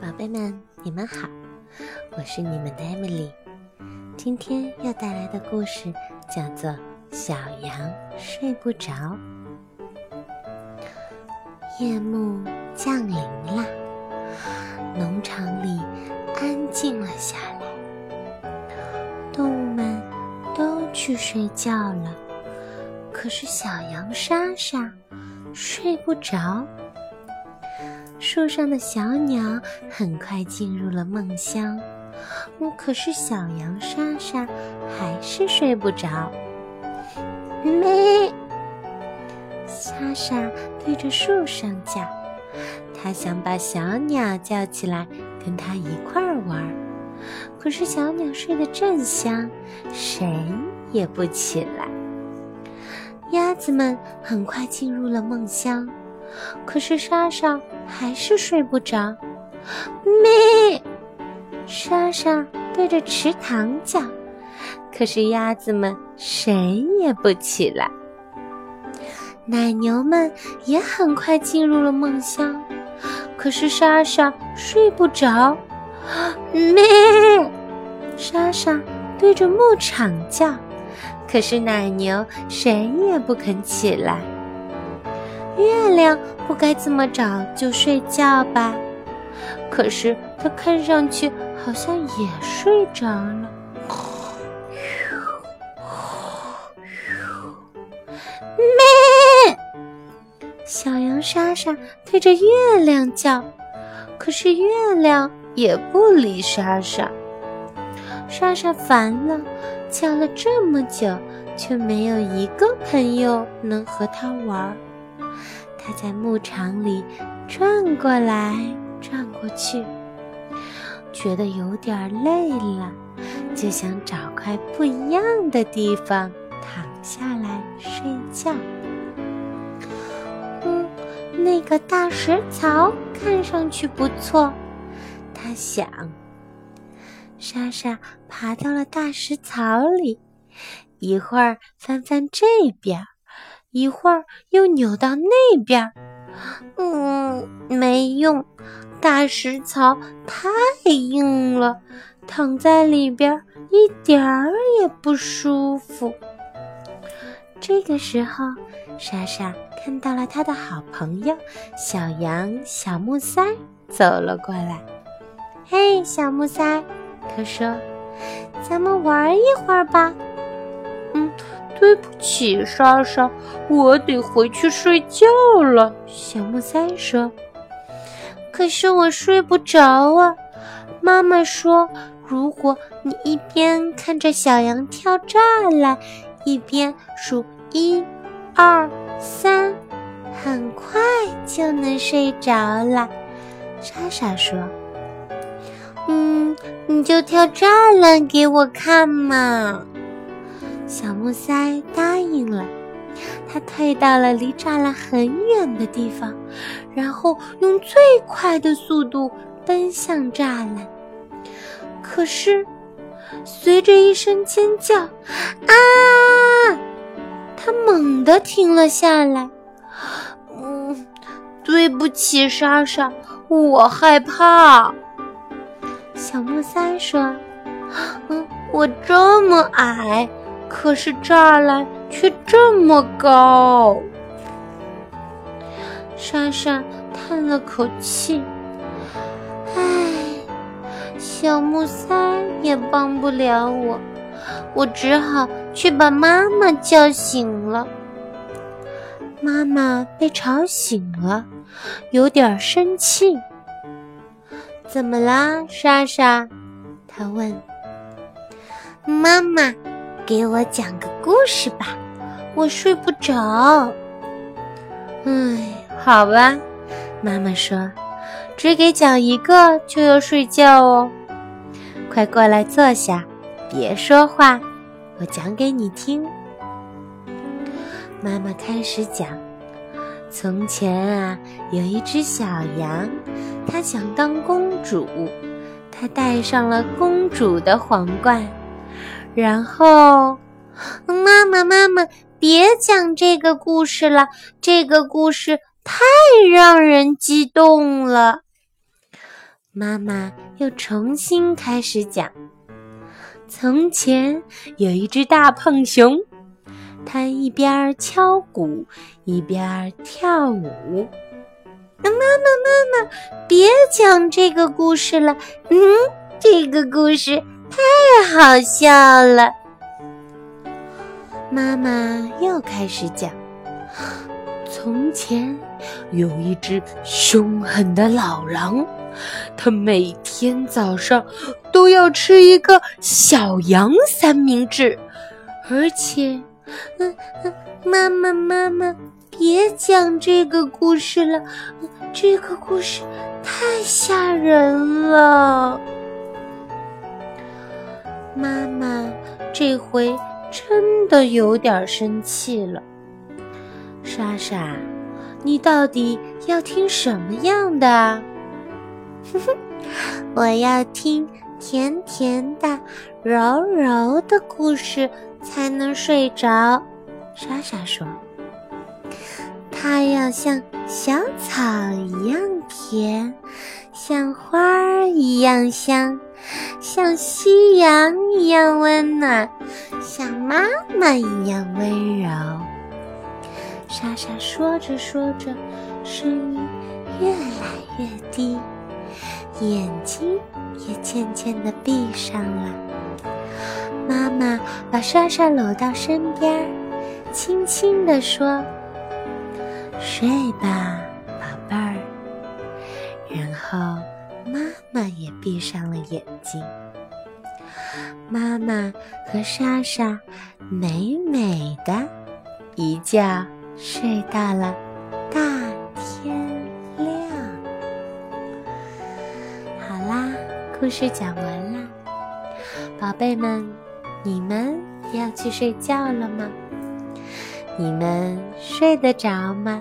宝贝们，你们好，我是你们的 Emily。今天要带来的故事叫做《小羊睡不着》。夜幕降临了，农场里安静了下来，动物去睡觉了，可是小羊莎莎睡不着。树上的小鸟很快进入了梦乡，可是小羊莎莎还是睡不着。咩！莎莎对着树上叫，她想把小鸟叫起来，跟它一块儿玩。可是小鸟睡得正香，谁也不起来。鸭子们很快进入了梦乡。可是莎莎还是睡不着，咩！莎莎对着池塘叫，可是鸭子们谁也不起来。奶牛们也很快进入了梦乡，可是莎莎睡不着，咩！莎莎对着牧场叫，可是奶牛谁也不肯起来。月亮不该这么早就睡觉吧？可是它看上去好像也睡着了。咩！小羊莎莎对着月亮叫，可是月亮也不理莎莎。莎莎烦了，叫了这么久，却没有一个朋友能和它玩。他在牧场里转过来转过去，觉得有点累了，就想找块不一样的地方躺下来睡觉。嗯，那个大石槽看上去不错，他想。莎莎爬到了大石槽里，一会儿翻翻这边。一会儿又扭到那边，嗯，没用，大石槽太硬了，躺在里边一点儿也不舒服。这个时候，莎莎看到了她的好朋友小羊小木塞走了过来。嘿，小木塞，他说：“咱们玩一会儿吧。”嗯。对不起，莎莎，我得回去睡觉了。小木塞说：“可是我睡不着啊。”妈妈说：“如果你一边看着小羊跳栅栏，一边数一、二、三，很快就能睡着了。”莎莎说：“嗯，你就跳栅栏给我看嘛。”小木塞答应了，他退到了离栅栏很远的地方，然后用最快的速度奔向栅栏。可是，随着一声尖叫，啊！他猛地停了下来。嗯，对不起，莎莎，我害怕。小木塞说：“嗯，我这么矮。”可是栅栏却这么高，莎莎叹了口气：“唉，小木塞也帮不了我，我只好去把妈妈叫醒了。”妈妈被吵醒了，有点生气。“怎么啦，莎莎？”她问。“妈妈。”给我讲个故事吧，我睡不着。哎，好吧，妈妈说，只给讲一个就要睡觉哦。快过来坐下，别说话，我讲给你听。妈妈开始讲：从前啊，有一只小羊，她想当公主，她戴上了公主的皇冠。然后，妈，妈，妈妈，别讲这个故事了，这个故事太让人激动了。”妈妈又重新开始讲：“从前有一只大胖熊，它一边敲鼓一边跳舞。”妈妈，妈妈，别讲这个故事了。嗯，这个故事太好笑了。妈妈又开始讲：从前有一只凶狠的老狼，它每天早上都要吃一个小羊三明治，而且，嗯嗯，妈妈，妈妈。别讲这个故事了，这个故事太吓人了。妈妈这回真的有点生气了。莎莎，你到底要听什么样的？我要听甜甜的、柔柔的故事才能睡着。莎莎说。它要像小草一样甜，像花儿一样香，像夕阳一样温暖，像妈妈一样温柔。莎莎说着说着，声音越来越低，眼睛也渐渐地闭上了。妈妈把莎莎搂到身边，轻轻地说。睡吧，宝贝儿。然后妈妈也闭上了眼睛。妈妈和莎莎美美的一觉睡到了大天亮。好啦，故事讲完了，宝贝们，你们要去睡觉了吗？你们睡得着吗？